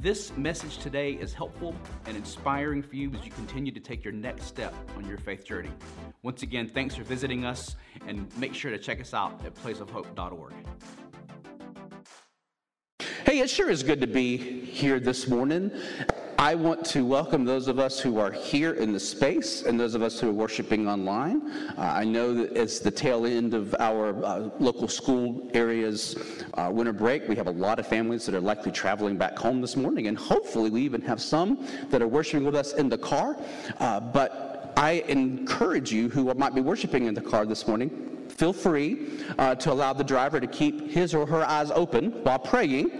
this message today is helpful and inspiring for you as you continue to take your next step on your faith journey. Once again, thanks for visiting us and make sure to check us out at placeofhope.org. Hey, it sure is good to be here this morning. I want to welcome those of us who are here in the space and those of us who are worshiping online. Uh, I know that it's the tail end of our uh, local school areas uh, winter break. We have a lot of families that are likely traveling back home this morning, and hopefully we even have some that are worshiping with us in the car. Uh, but I encourage you who might be worshiping in the car this morning, feel free uh, to allow the driver to keep his or her eyes open while praying.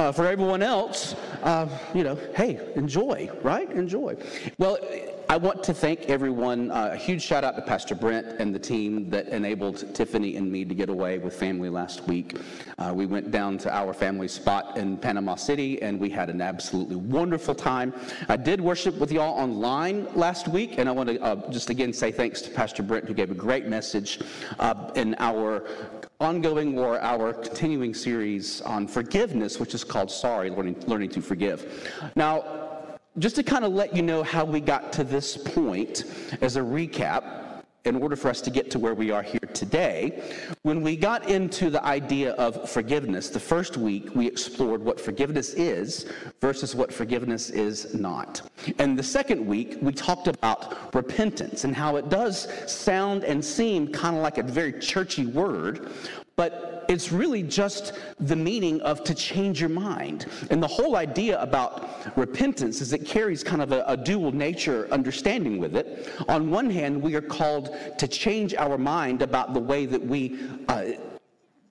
Uh, for everyone else, uh, you know, hey, enjoy, right? Enjoy. Well, I want to thank everyone. Uh, a huge shout out to Pastor Brent and the team that enabled Tiffany and me to get away with family last week. Uh, we went down to our family spot in Panama City and we had an absolutely wonderful time. I did worship with y'all online last week, and I want to uh, just again say thanks to Pastor Brent who gave a great message uh, in our ongoing or our continuing series on forgiveness, which is called Sorry, Learning, Learning to Forgive. Now, just to kind of let you know how we got to this point as a recap, in order for us to get to where we are here today, when we got into the idea of forgiveness, the first week we explored what forgiveness is versus what forgiveness is not. And the second week we talked about repentance and how it does sound and seem kind of like a very churchy word, but it's really just the meaning of to change your mind. And the whole idea about repentance is it carries kind of a, a dual nature understanding with it. On one hand, we are called to change our mind about the way that we, uh,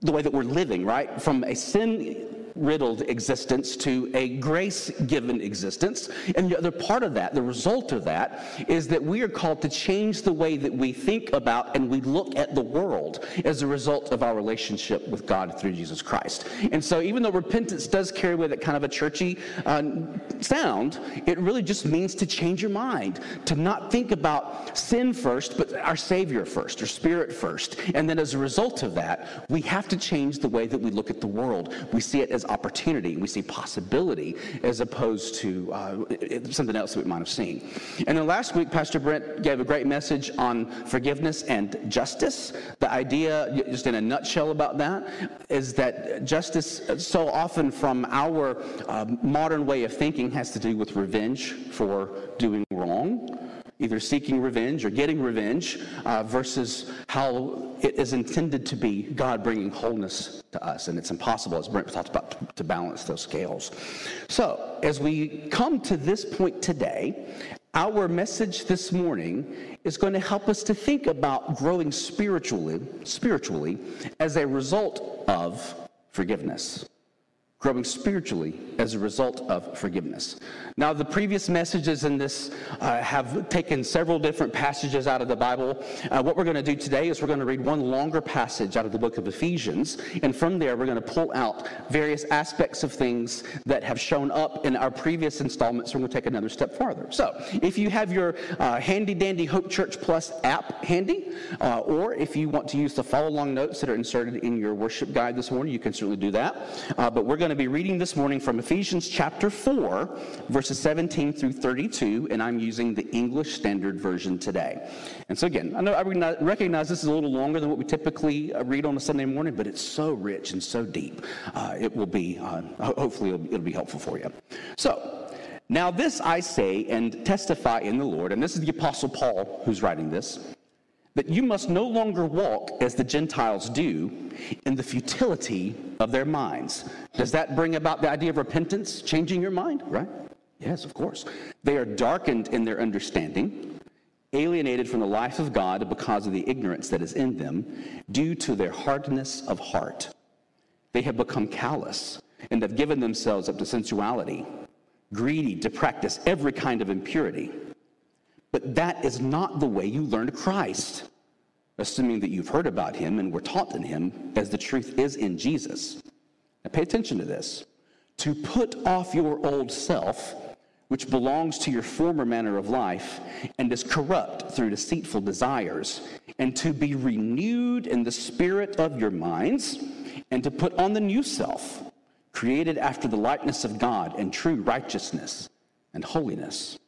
the way that we're living, right? From a sin riddled existence to a grace given existence. And the other part of that, the result of that, is that we are called to change the way that we think about and we look at the world as a result of our relationship with God through Jesus Christ. And so, even though repentance does carry with it kind of a churchy uh, sound, it really just means to change your mind, to not think about sin first, but our Savior first, or Spirit first. And then, as a result of that, we have to change the way that we look at the world. We see it as opportunity. We see possibility as opposed to uh, something else that we might have seen. And then last week, Pastor Brent gave a great message on forgiveness and justice. The idea, just in a nutshell, about that is that justice, so often from our uh, modern way of thinking, has to do with revenge for doing wrong either seeking revenge or getting revenge, uh, versus how it is intended to be God bringing wholeness to us. And it's impossible, as Brent talked about, to balance those scales. So, as we come to this point today, our message this morning is going to help us to think about growing spiritually, spiritually as a result of forgiveness growing spiritually as a result of forgiveness. Now, the previous messages in this uh, have taken several different passages out of the Bible. Uh, what we're going to do today is we're going to read one longer passage out of the book of Ephesians, and from there we're going to pull out various aspects of things that have shown up in our previous installments. We're going to take another step farther. So, if you have your uh, handy dandy Hope Church Plus app handy, uh, or if you want to use the follow along notes that are inserted in your worship guide this morning, you can certainly do that. Uh, but we're going going to be reading this morning from Ephesians chapter 4, verses 17 through 32, and I'm using the English Standard Version today. And so, again, I know I recognize this is a little longer than what we typically uh, read on a Sunday morning, but it's so rich and so deep. Uh, it will be, uh, hopefully, it'll, it'll be helpful for you. So, now this I say and testify in the Lord, and this is the Apostle Paul who's writing this that you must no longer walk as the Gentiles do in the futility of their minds. Does that bring about the idea of repentance, changing your mind, right? Yes, of course. They are darkened in their understanding, alienated from the life of God because of the ignorance that is in them, due to their hardness of heart. They have become callous and have given themselves up to sensuality, greedy to practice every kind of impurity. But that is not the way you learned Christ. assuming that you've heard about him and were taught in him, as the truth is in Jesus. Now pay attention to this. To put off your old self, which belongs to your former manner of life and is corrupt through deceitful desires, and to be renewed in the spirit of your minds, and to put on the new self, created after the likeness of God in true righteousness and holiness.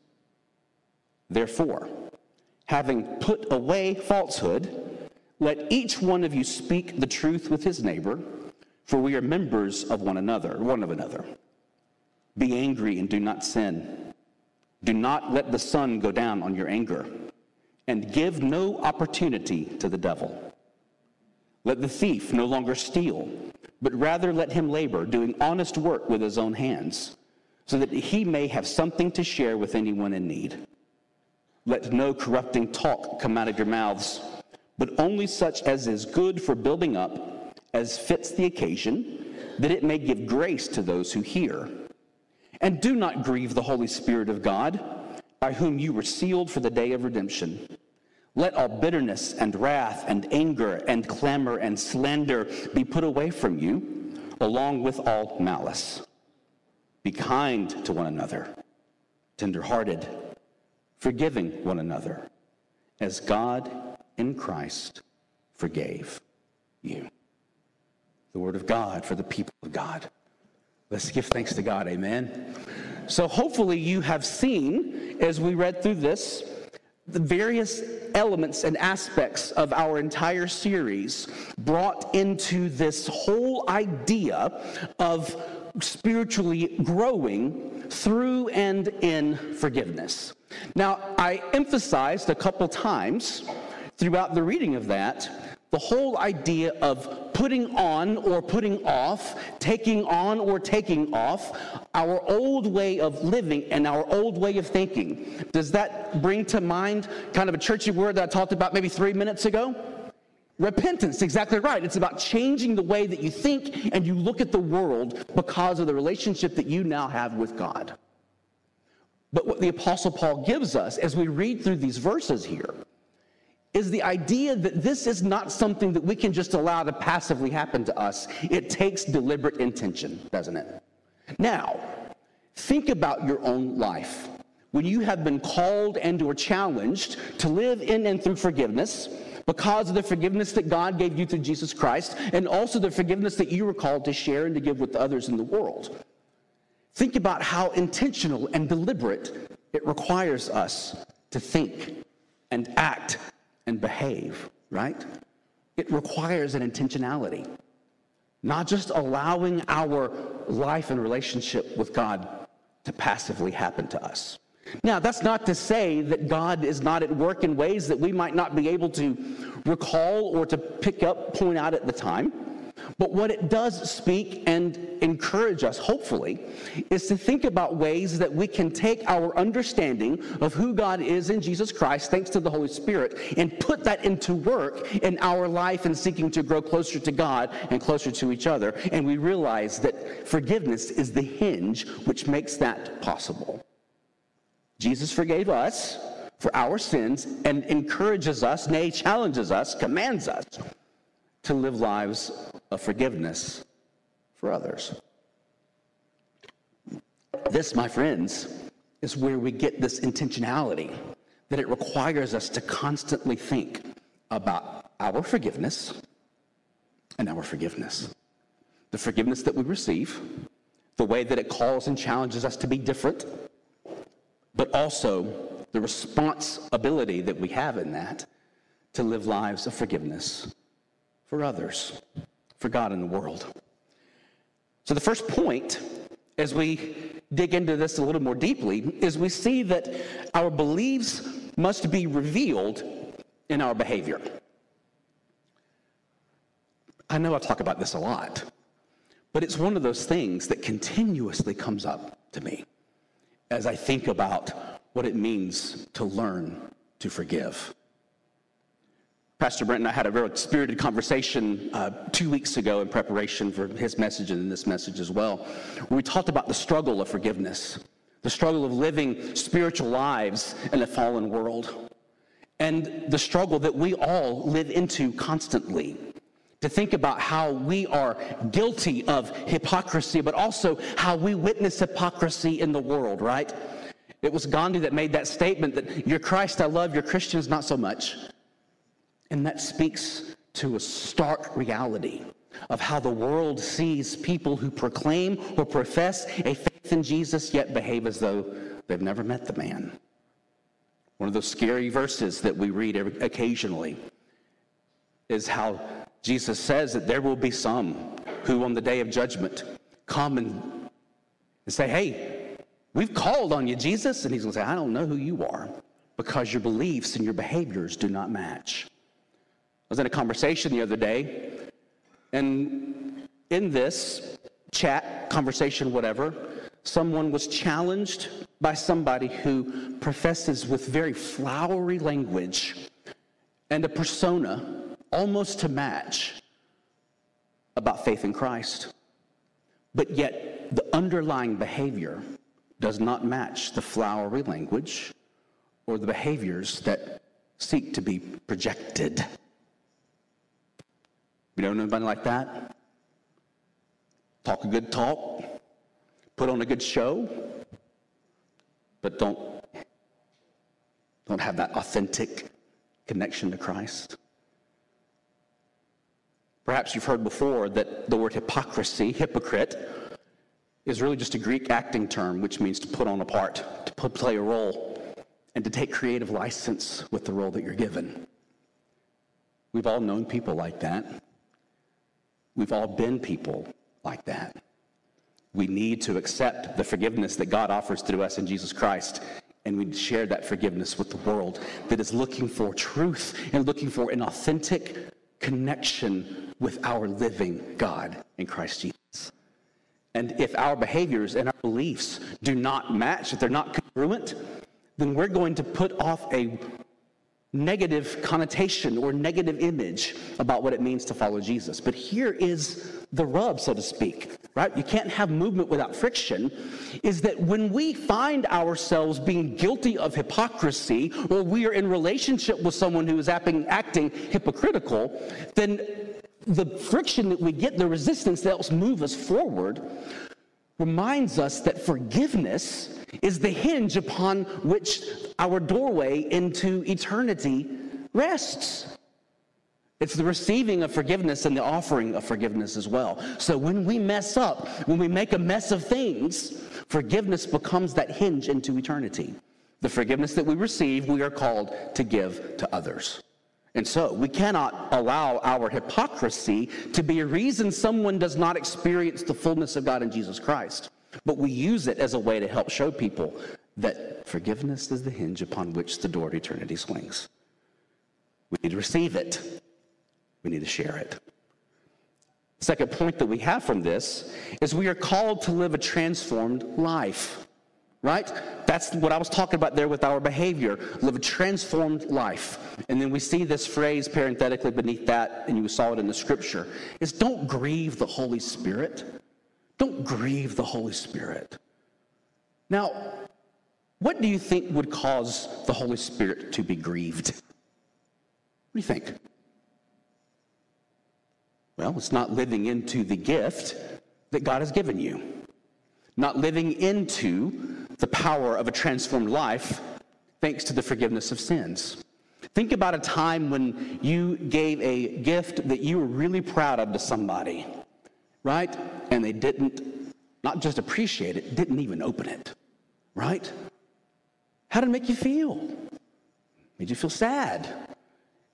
Therefore, having put away falsehood, let each one of you speak the truth with his neighbor, for we are members of one another, one of another. Be angry and do not sin. Do not let the sun go down on your anger, and give no opportunity to the devil. Let the thief no longer steal, but rather let him labor, doing honest work with his own hands, so that he may have something to share with anyone in need. Let no corrupting talk come out of your mouths, but only such as is good for building up, as fits the occasion, that it may give grace to those who hear. And do not grieve the Holy Spirit of God, by whom you were sealed for the day of redemption. Let all bitterness and wrath and anger and clamor and slander be put away from you, along with all malice. Be kind to one another, tenderhearted, forgiving one another, as God in Christ forgave you. The word of God for the people of God. Let's give thanks to God. Amen. So, hopefully, you have seen as we read through this the various elements and aspects of our entire series brought into this whole idea of spiritually growing through and in forgiveness. Now, I emphasized a couple times throughout the reading of that the whole idea of putting on or putting off, taking on or taking off our old way of living and our old way of thinking. Does that bring to mind kind of a churchy word that I talked about maybe three minutes ago? Repentance, exactly right. It's about changing the way that you think and you look at the world because of the relationship that you now have with God. But what the Apostle Paul gives us as we read through these verses here is the idea that this is not something that we can just allow to passively happen to us. It takes deliberate intention, doesn't it? Now, think about your own life. When you have been called and or challenged to live in and through forgiveness, because of the forgiveness that God gave you through Jesus Christ, and also the forgiveness that you were called to share and to give with others in the world. Think about how intentional and deliberate it requires us to think and act and behave, right? It requires an intentionality, not just allowing our life and relationship with God to passively happen to us. Now, that's not to say that God is not at work in ways that we might not be able to recall or to pick up, point out at the time. But what it does speak and encourage us, hopefully, is to think about ways that we can take our understanding of who God is in Jesus Christ, thanks to the Holy Spirit, and put that into work in our life and seeking to grow closer to God and closer to each other. And we realize that forgiveness is the hinge which makes that possible. Jesus forgave us for our sins and encourages us, nay, challenges us, commands us to live lives of forgiveness for others. This, my friends, is where we get this intentionality that it requires us to constantly think about our forgiveness and our forgiveness. The forgiveness that we receive, the way that it calls and challenges us to be different, but also the responsibility that we have in that to live lives of forgiveness for others, for God and the world. So, the first point, as we dig into this a little more deeply, is we see that our beliefs must be revealed in our behavior. I know I talk about this a lot, but it's one of those things that continuously comes up to me as I think about what it means to learn to forgive. Pastor Brent and I had a very spirited conversation uh, two weeks ago in preparation for his message and this message as well, where we talked about the struggle of forgiveness, the struggle of living spiritual lives in a fallen world. and the struggle that we all live into constantly. To think about how we are guilty of hypocrisy, but also how we witness hypocrisy in the world, right? It was Gandhi that made that statement that you're Christ, I love, you're Christians, not so much. And that speaks to a stark reality of how the world sees people who proclaim or profess a faith in Jesus yet behave as though they've never met the man. One of those scary verses that we read occasionally is how Jesus says that there will be some who on the day of judgment come and, and say, Hey, we've called on you, Jesus. And he's going to say, I don't know who you are because your beliefs and your behaviors do not match. I was in a conversation the other day and in this chat, conversation, whatever, someone was challenged by somebody who professes with very flowery language and a persona almost to match about faith in Christ. But yet, the underlying behavior does not match the flowery language or the behaviors that seek to be projected. You don't know anybody like that? Talk a good talk, put on a good show, but don't, don't have that authentic connection to Christ. Perhaps you've heard before that the word hypocrisy, hypocrite, is really just a Greek acting term, which means to put on a part, to play a role, and to take creative license with the role that you're given. We've all known people like that. We've all been people like that. We need to accept the forgiveness that God offers to us in Jesus Christ. And we share that forgiveness with the world that is looking for truth and looking for an authentic connection with our living God in Christ Jesus. And if our behaviors and our beliefs do not match, if they're not congruent, then we're going to put off a negative connotation or negative image about what it means to follow Jesus. But here is the rub, so to speak, right? You can't have movement without friction. Is that when we find ourselves being guilty of hypocrisy or we are in relationship with someone who is acting, hypocritical, then the friction that we get, the resistance that helps move us forward, reminds us that forgiveness is the hinge upon which our doorway into eternity rests. It's the receiving of forgiveness and the offering of forgiveness as well. So when we mess up, when we make a mess of things, forgiveness becomes that hinge into eternity. The forgiveness that we receive, we are called to give to others. And so we cannot allow our hypocrisy to be a reason someone does not experience the fullness of God in Jesus Christ. But we use it as a way to help show people that forgiveness is the hinge upon which the door to eternity swings. We need to receive it, we need to share it. Second point that we have from this is we are called to live a transformed life, right? That's what I was talking about there with our behavior live a transformed life. And then we see this phrase parenthetically beneath that, and you saw it in the scripture, is don't grieve the Holy Spirit. Don't grieve the Holy Spirit. Now, what do you think would cause the Holy Spirit to be grieved? What do you think? Well, it's not living into the gift that God has given you, not living into the power of a transformed life thanks to the forgiveness of sins. Think about a time when you gave a gift that you were really proud of to somebody right? And they didn't not just appreciate it, didn't even open it, right? How did it make you feel? Made you feel sad.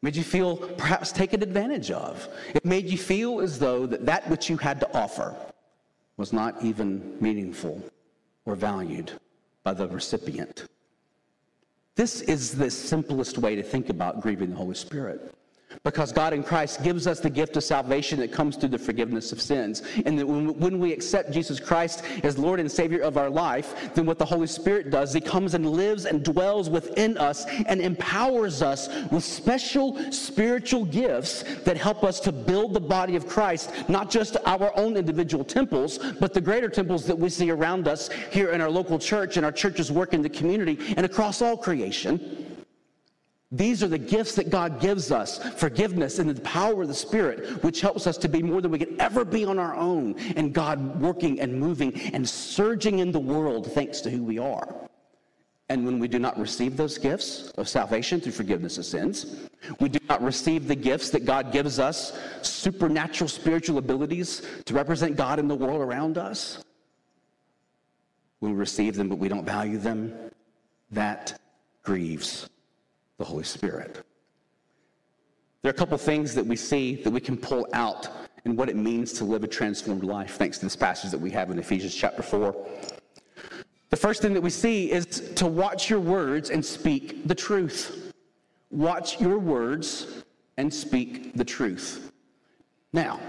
Made you feel perhaps taken advantage of. It made you feel as though that, that which you had to offer was not even meaningful or valued by the recipient. This is the simplest way to think about grieving the Holy Spirit. Because God in Christ gives us the gift of salvation that comes through the forgiveness of sins. And that when we accept Jesus Christ as Lord and Savior of our life, then what the Holy Spirit does, He comes and lives and dwells within us and empowers us with special spiritual gifts that help us to build the body of Christ, not just our own individual temples, but the greater temples that we see around us here in our local church and our churches work in the community and across all creation. These are the gifts that God gives us forgiveness and the power of the Spirit, which helps us to be more than we could ever be on our own, and God working and moving and surging in the world thanks to who we are. And when we do not receive those gifts of salvation through forgiveness of sins, we do not receive the gifts that God gives us, supernatural spiritual abilities to represent God in the world around us. We receive them but we don't value them, that grieves the Holy Spirit. There are a couple things that we see that we can pull out in what it means to live a transformed life, thanks to this passage that we have in Ephesians chapter 4. The first thing that we see is to watch your words and speak the truth. Watch your words and speak the truth. Now,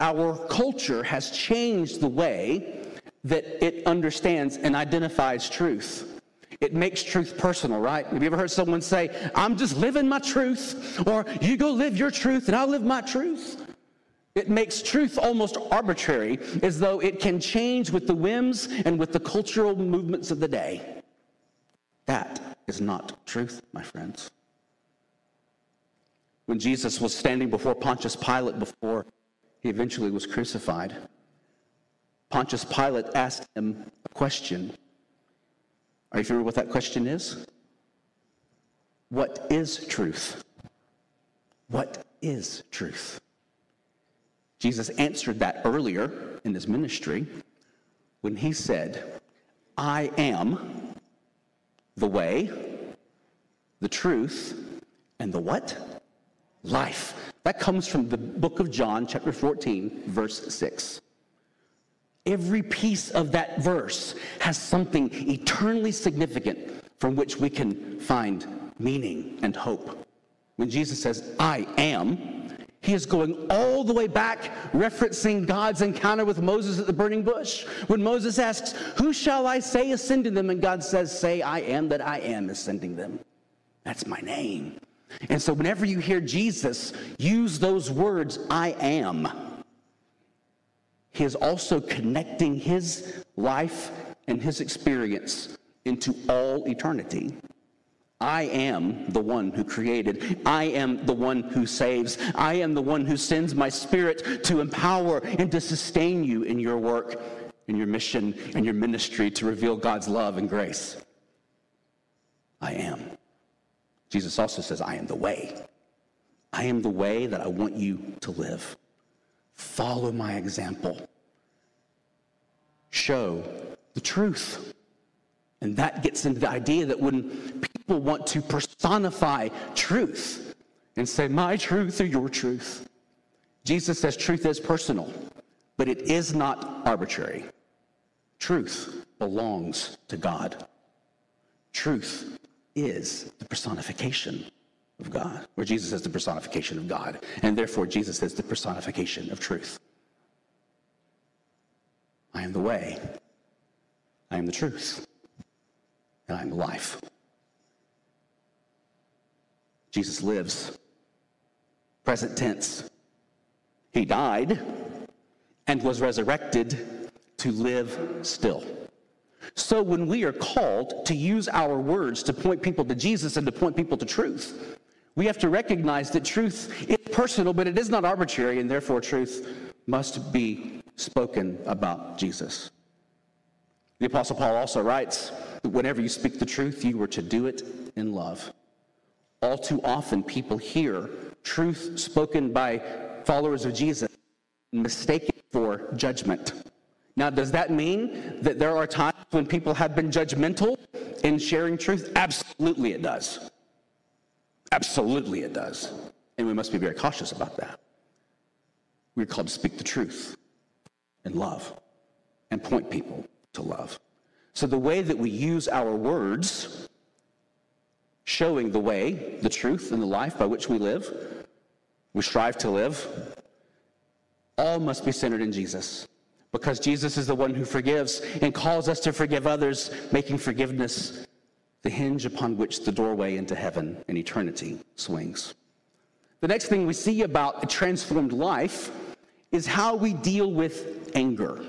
our culture has changed the way that it understands and identifies truth. It makes truth personal, right? Have you ever heard someone say, I'm just living my truth, or you go live your truth and I'll live my truth? It makes truth almost arbitrary, as though it can change with the whims and with the cultural movements of the day. That is not truth, my friends. When Jesus was standing before Pontius Pilate before he eventually was crucified, Pontius Pilate asked him a question are you with what that question is? What is truth? What is truth? Jesus answered that earlier in his ministry when he said, I am the way, the truth, and the what? Life. That comes from the book of John, chapter 14, verse 6. Every piece of that verse has something eternally significant from which we can find meaning and hope. When Jesus says, I am, he is going all the way back, referencing God's encounter with Moses at the burning bush. When Moses asks, Who shall I say is sending them? And God says, Say, I am that I am is sending them. That's my name. And so, whenever you hear Jesus use those words, I am, he is also connecting his life and his experience into all eternity. I am the one who created. I am the one who saves. I am the one who sends my spirit to empower and to sustain you in your work, in your mission, and your ministry to reveal God's love and grace. I am. Jesus also says, I am the way. I am the way that I want you to live. Follow my example. Show the truth. And that gets into the idea that when people want to personify truth and say, my truth or your truth, Jesus says truth is personal, but it is not arbitrary. Truth belongs to God. Truth is the personification of God, where Jesus is the personification of God, and therefore Jesus is the personification of truth. I am the way, I am the truth, and I am the life. Jesus lives. Present tense. He died and was resurrected to live still. So when we are called to use our words to point people to Jesus and to point people to truth, we have to recognize that truth is personal, but it is not arbitrary, and therefore truth must be spoken about Jesus. The Apostle Paul also writes that whenever you speak the truth, you are to do it in love. All too often, people hear truth spoken by followers of Jesus mistaken for judgment. Now, does that mean that there are times when people have been judgmental in sharing truth? Absolutely, it does. Absolutely, it does. And we must be very cautious about that. We're called to speak the truth and love and point people to love. So, the way that we use our words, showing the way, the truth, and the life by which we live, we strive to live, all must be centered in Jesus. Because Jesus is the one who forgives and calls us to forgive others, making forgiveness the hinge upon which the doorway into heaven and eternity swings. The next thing we see about a transformed life is how we deal with anger.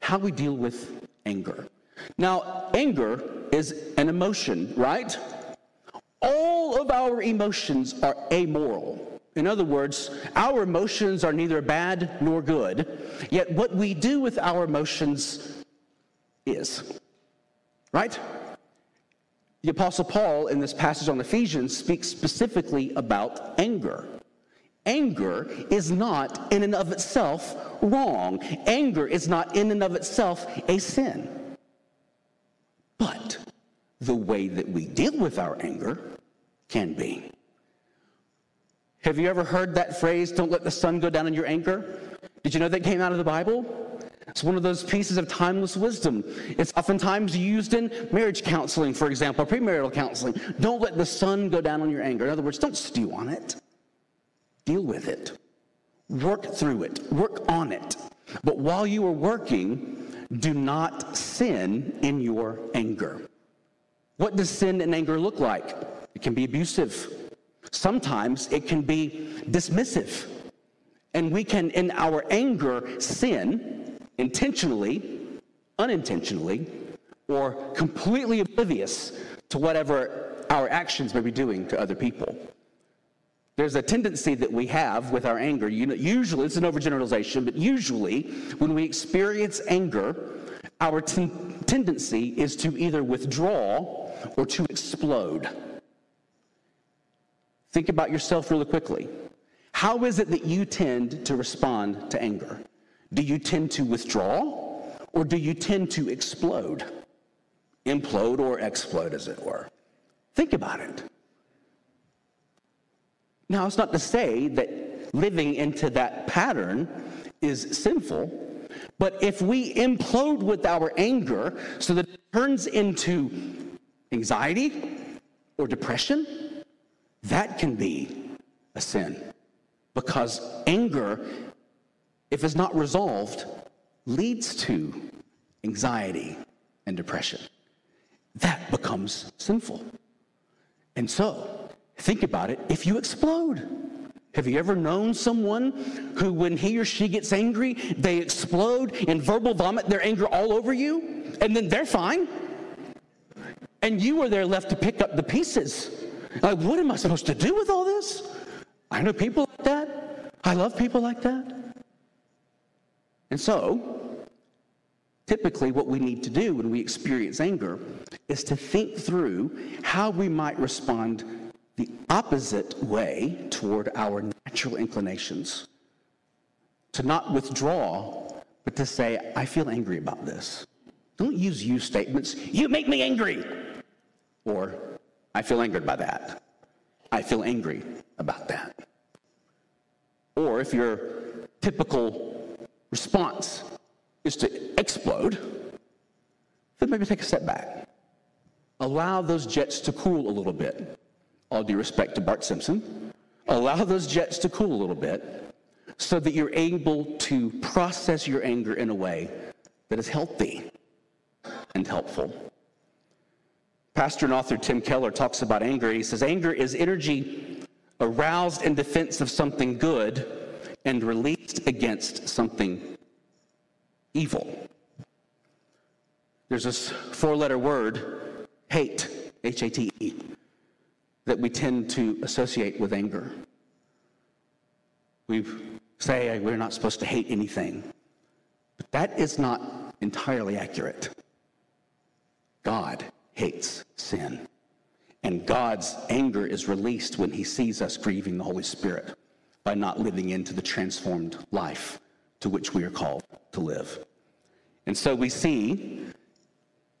How we deal with anger. Now, anger is an emotion, right? All of our emotions are amoral. In other words, our emotions are neither bad nor good, yet what we do with our emotions is. Right? The Apostle Paul, in this passage on Ephesians, speaks specifically about anger. Anger is not in and of itself wrong. Anger is not in and of itself a sin. But the way that we deal with our anger can be. Have you ever heard that phrase, don't let the sun go down in your anger? Did you know that came out of the Bible? It's one of those pieces of timeless wisdom. It's oftentimes used in marriage counseling, for example, premarital counseling. Don't let the sun go down on your anger. In other words, don't stew on it. Deal with it. Work through it. Work on it. But while you are working, do not sin in your anger. What does sin and anger look like? It can be abusive. Sometimes it can be dismissive. And we can, in our anger, sin intentionally, unintentionally, or completely oblivious to whatever our actions may be doing to other people. There's a tendency that we have with our anger. You know, usually, it's an overgeneralization, but usually when we experience anger, our tendency is to either withdraw or to explode. Think about yourself really quickly. How is it that you tend to respond to anger? Do you tend to withdraw or do you tend to explode? Implode or explode, as it were. Think about it. Now, it's not to say that living into that pattern is sinful, but if we implode with our anger so that it turns into anxiety or depression, that can be a sin. Because anger, if it's not resolved, leads to anxiety and depression. That becomes sinful. And so, Think about it. If you explode, have you ever known someone who, when he or she gets angry, they explode and verbal vomit their anger all over you, and then they're fine? And you are there left to pick up the pieces. Like, what am I supposed to do with all this? I know people like that. I love people like that. And so, typically, what we need to do when we experience anger is to think through how we might respond the opposite way toward our natural inclinations. To not withdraw, but to say, I feel angry about this. Don't use you statements. You make me angry. Or, I feel angered by that. I feel angry about that. Or if you're typical response is to explode, then maybe take a step back. Allow those jets to cool a little bit all due respect to Bart Simpson, allow those jets to cool a little bit so that you're able to process your anger in a way that is healthy and helpful. Pastor and author Tim Keller talks about anger. He says, Anger is energy aroused in defense of something good and released against something evil. There's this four letter word, hate, H A T E that we tend to associate with anger. We say we're not supposed to hate anything, but that is not entirely accurate. God hates sin, and God's anger is released when he sees us grieving the Holy Spirit by not living into the transformed life to which we are called to live. And so we see,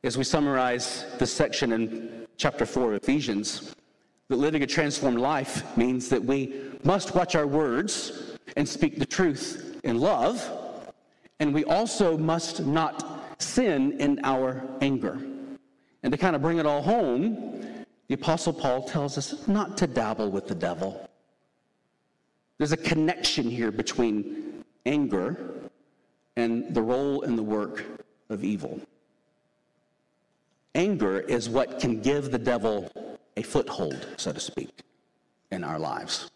as we summarize this section in chapter 4 of Ephesians, that living a transformed life means that we must watch our words and speak the truth in love, and we also must not sin in our anger. And to kind of bring it all home, the Apostle Paul tells us not to dabble with the devil. There's a connection here between anger and the role and the work of evil. Anger is what can give the devil a foothold, so to speak, in our lives.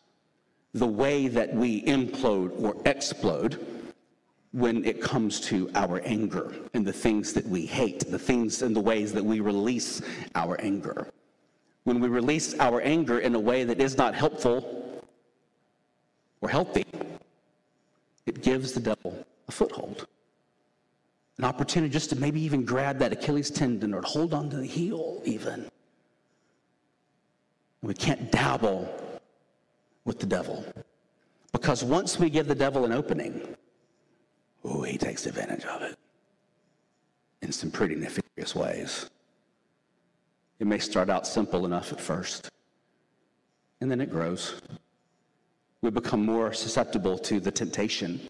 The way that we implode or explode when it comes to our anger and the things that we hate, the things and the ways that we release our anger. when we release our anger in a way that is not helpful or healthy, it gives the devil a foothold. An opportunity just to maybe even grab that Achilles tendon or hold on to the heel, even. We can't dabble with the devil. Because once we give the devil an opening, oh, he takes advantage of it in some pretty nefarious ways. It may start out simple enough at first, and then it grows. We become more susceptible to the temptation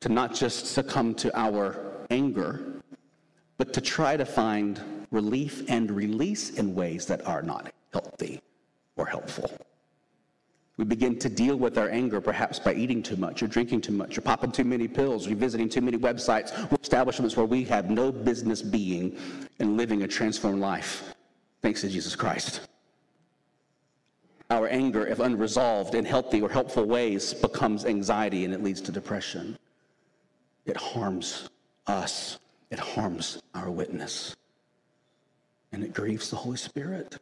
to not just succumb to our anger, but to try to find relief and release in ways that are not healthy or helpful. We begin to deal with our anger perhaps by eating too much or drinking too much or popping too many pills or visiting too many websites or establishments where we have no business being and living a transformed life thanks to Jesus Christ. Anger, if unresolved in healthy or helpful ways, becomes anxiety and it leads to depression. It harms us, it harms our witness, and it grieves the Holy Spirit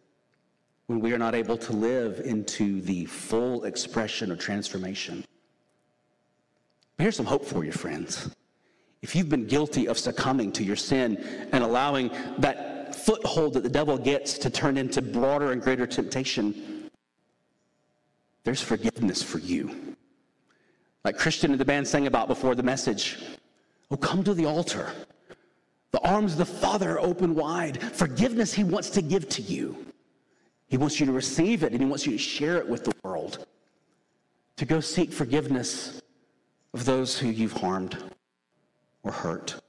when we are not able to live into the full expression of transformation. Here's some hope for you, friends. If you've been guilty of succumbing to your sin and allowing that foothold that the devil gets to turn into broader and greater temptation, there's forgiveness for you. Like Christian and the band sang about before the message. Oh, come to the altar. The arms of the Father are open wide. Forgiveness he wants to give to you. He wants you to receive it and He wants you to share it with the world. To go seek forgiveness of those who you've harmed or hurt.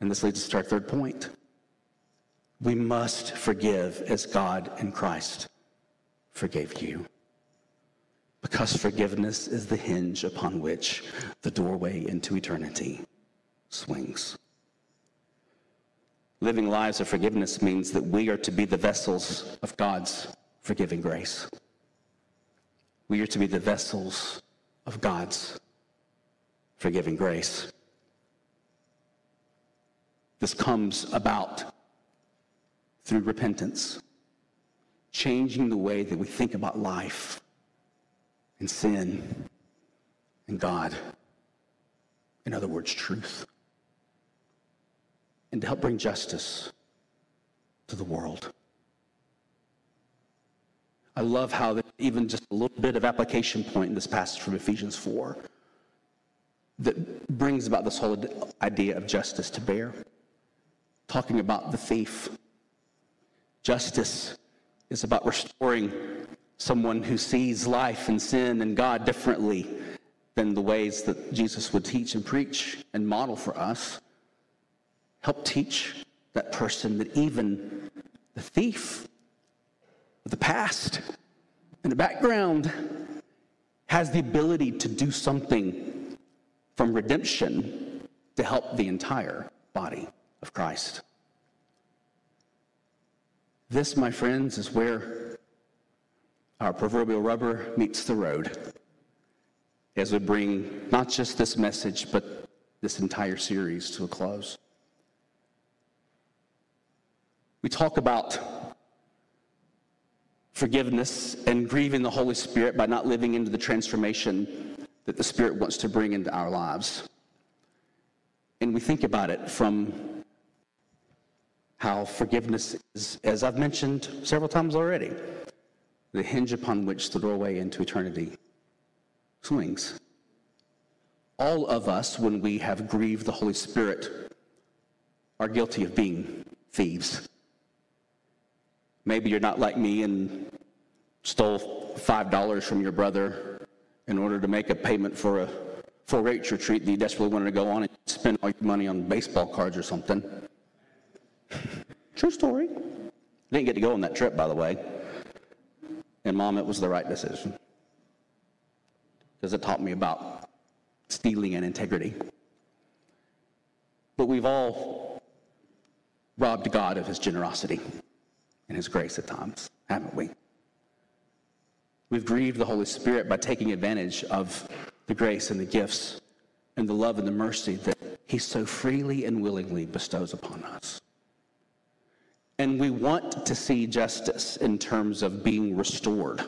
And this leads us to our third point. We must forgive as God in Christ forgave you. Because forgiveness is the hinge upon which the doorway into eternity swings. Living lives of forgiveness means that we are to be the vessels of God's forgiving grace. We are to be the vessels of God's forgiving grace. This comes about through repentance, changing the way that we think about life and sin and God. In other words, truth and to help bring justice to the world. I love how even just a little bit of application point in this passage from Ephesians 4 that brings about this whole idea of justice to bear. Talking about the thief. Justice is about restoring someone who sees life and sin and God differently than the ways that Jesus would teach and preach and model for us. Help teach that person that even the thief of the past in the background has the ability to do something from redemption to help the entire body of Christ. This, my friends, is where our proverbial rubber meets the road as we bring not just this message, but this entire series to a close. We talk about forgiveness and grieving the Holy Spirit by not living into the transformation that the Spirit wants to bring into our lives. And we think about it from how forgiveness is, as I've mentioned several times already, the hinge upon which the doorway into eternity swings. All of us, when we have grieved the Holy Spirit, are guilty of being thieves. Maybe you're not like me and stole $5 from your brother in order to make a payment for a 4 H retreat that you desperately wanted to go on and spend all your money on baseball cards or something. True story. Didn't get to go on that trip, by the way. And mom, it was the right decision. Because it taught me about stealing and integrity. But we've all robbed God of his generosity and His grace at times, haven't we? We've grieved the Holy Spirit by taking advantage of the grace and the gifts and the love and the mercy that He so freely and willingly bestows upon us. And we want to see justice in terms of being restored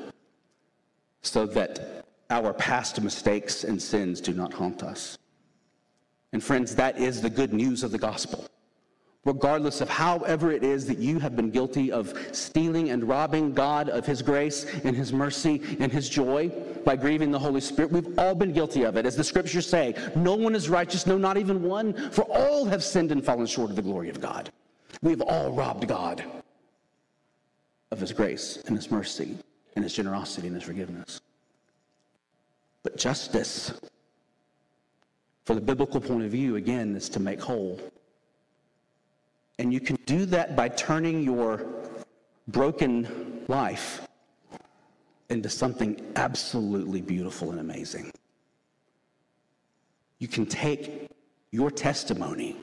so that our past mistakes and sins do not haunt us. And friends, that is the good news of the gospel. Regardless of however it is that you have been guilty of stealing and robbing God of His grace and His mercy and His joy by grieving the Holy Spirit, we've all been guilty of it. As the scriptures say, no one is righteous, no, not even one, for all have sinned and fallen short of the glory of God. We've all robbed God of His grace and His mercy and His generosity and His forgiveness. But justice, for the biblical point of view, again, is to make whole. And you can do that by turning your broken life into something absolutely beautiful and amazing. You can take your testimony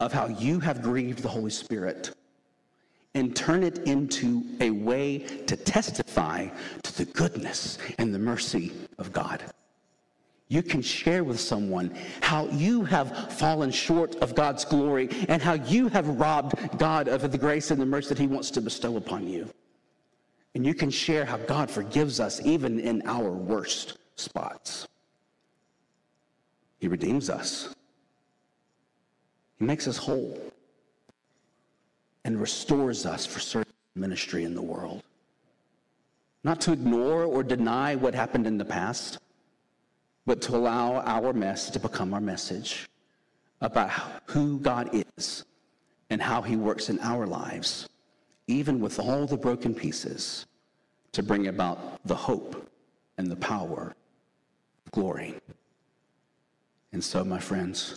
of how you have grieved the Holy Spirit and turn it into a way to testify to the goodness and the mercy of God. You can share with someone how you have fallen short of God's glory and how you have robbed God of the grace and the mercy that He wants to bestow upon you. And you can share how God forgives us even in our worst spots. He redeems us, He makes us whole and restores us for service ministry in the world. Not to ignore or deny what happened in the past, but to allow our mess to become our message about who God is and how He works in our lives, even with all the broken pieces, to bring about the hope and the power of glory. And so, my friends,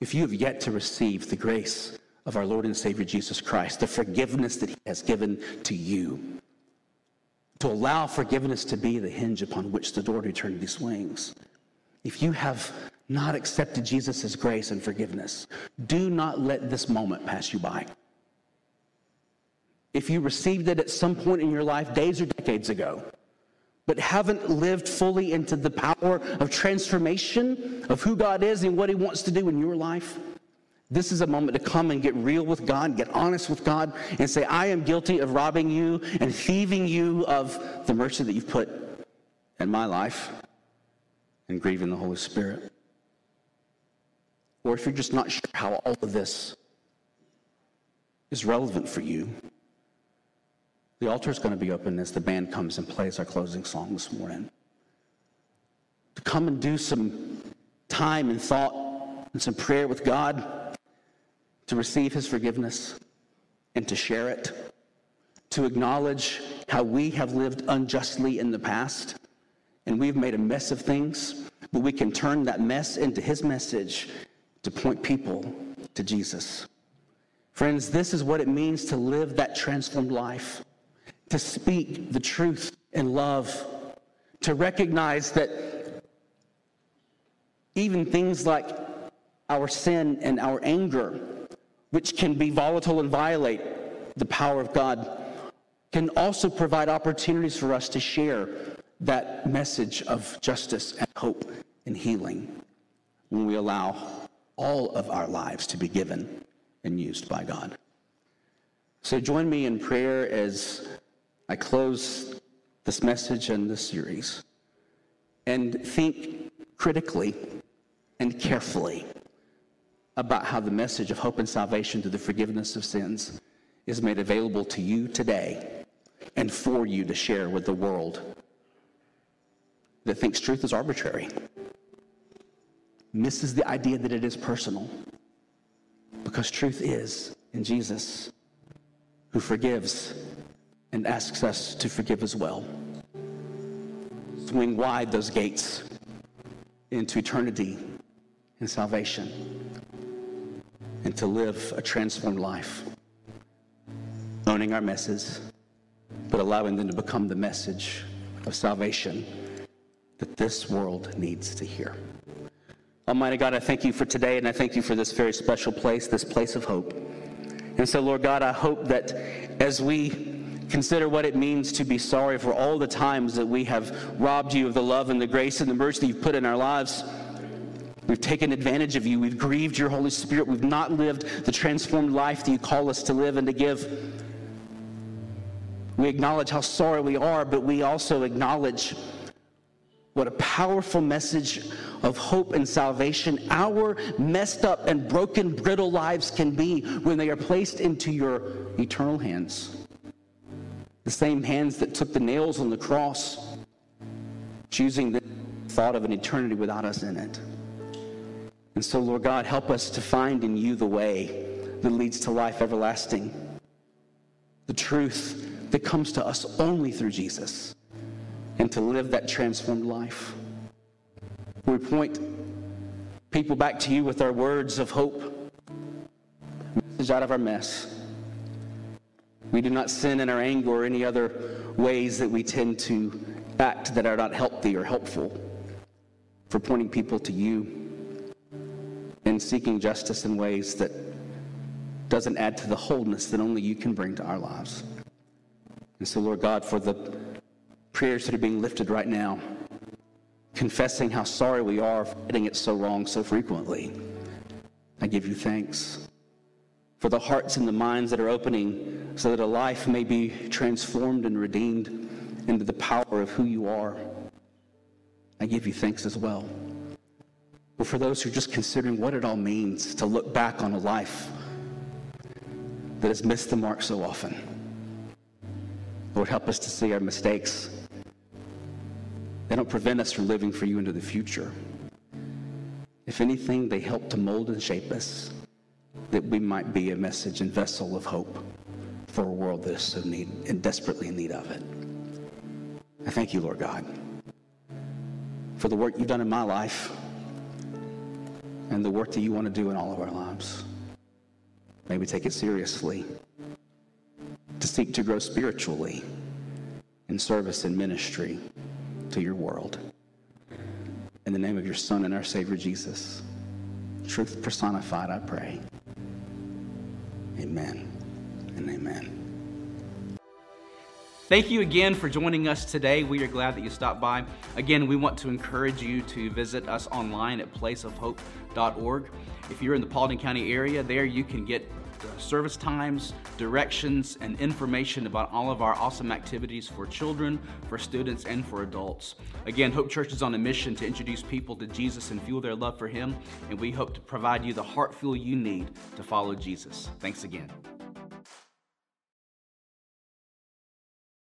if you have yet to receive the grace of our Lord and Savior Jesus Christ, the forgiveness that He has given to you, to allow forgiveness to be the hinge upon which the door to eternity swings. If you have not accepted Jesus' grace and forgiveness, do not let this moment pass you by. If you received it at some point in your life, days or decades ago, but haven't lived fully into the power of transformation of who God is and what He wants to do in your life, this is a moment to come and get real with God, get honest with God, and say, I am guilty of robbing you and thieving you of the mercy that you've put in my life and grieving the Holy Spirit. Or if you're just not sure how all of this is relevant for you, the altar is going to be open as the band comes and plays our closing song this morning. To come and do some time and thought and some prayer with God to receive his forgiveness and to share it, to acknowledge how we have lived unjustly in the past and we've made a mess of things, but we can turn that mess into his message to point people to Jesus. Friends, this is what it means to live that transformed life, to speak the truth in love, to recognize that even things like our sin and our anger which can be volatile and violate the power of God, can also provide opportunities for us to share that message of justice and hope and healing when we allow all of our lives to be given and used by God. So join me in prayer as I close this message and this series and think critically and carefully about how the message of hope and salvation through the forgiveness of sins is made available to you today and for you to share with the world that thinks truth is arbitrary, misses the idea that it is personal, because truth is in Jesus who forgives and asks us to forgive as well. Swing wide those gates into eternity and salvation and to live a transformed life, owning our messes, but allowing them to become the message of salvation that this world needs to hear. Almighty God, I thank you for today, and I thank you for this very special place, this place of hope. And so, Lord God, I hope that as we consider what it means to be sorry for all the times that we have robbed you of the love and the grace and the mercy you've put in our lives, We've taken advantage of you. We've grieved your Holy Spirit. We've not lived the transformed life that you call us to live and to give. We acknowledge how sorry we are, but we also acknowledge what a powerful message of hope and salvation our messed up and broken, brittle lives can be when they are placed into your eternal hands. The same hands that took the nails on the cross, choosing the thought of an eternity without us in it. And so, Lord God, help us to find in you the way that leads to life everlasting, the truth that comes to us only through Jesus and to live that transformed life. We point people back to you with our words of hope, message out of our mess. We do not sin in our anger or any other ways that we tend to act that are not healthy or helpful for pointing people to you and seeking justice in ways that doesn't add to the wholeness that only you can bring to our lives. And so, Lord God, for the prayers that are being lifted right now, confessing how sorry we are for getting it so wrong so frequently. I give you thanks for the hearts and the minds that are opening so that a life may be transformed and redeemed into the power of who you are. I give you thanks as well. But for those who are just considering what it all means to look back on a life that has missed the mark so often, Lord, help us to see our mistakes they don't prevent us from living for you into the future. If anything, they help to mold and shape us that we might be a message and vessel of hope for a world that is so need and desperately in need of it. I thank you, Lord God, for the work you've done in my life and the work that you want to do in all of our lives. May we take it seriously to seek to grow spiritually in service and ministry to your world. In the name of your Son and our Savior Jesus, truth personified, I pray. Amen and amen. Thank you again for joining us today. We are glad that you stopped by. Again, we want to encourage you to visit us online at placeofhope.org. If you're in the Paulding County area, there you can get service times, directions, and information about all of our awesome activities for children, for students, and for adults. Again, Hope Church is on a mission to introduce people to Jesus and fuel their love for Him, and we hope to provide you the heart fuel you need to follow Jesus. Thanks again.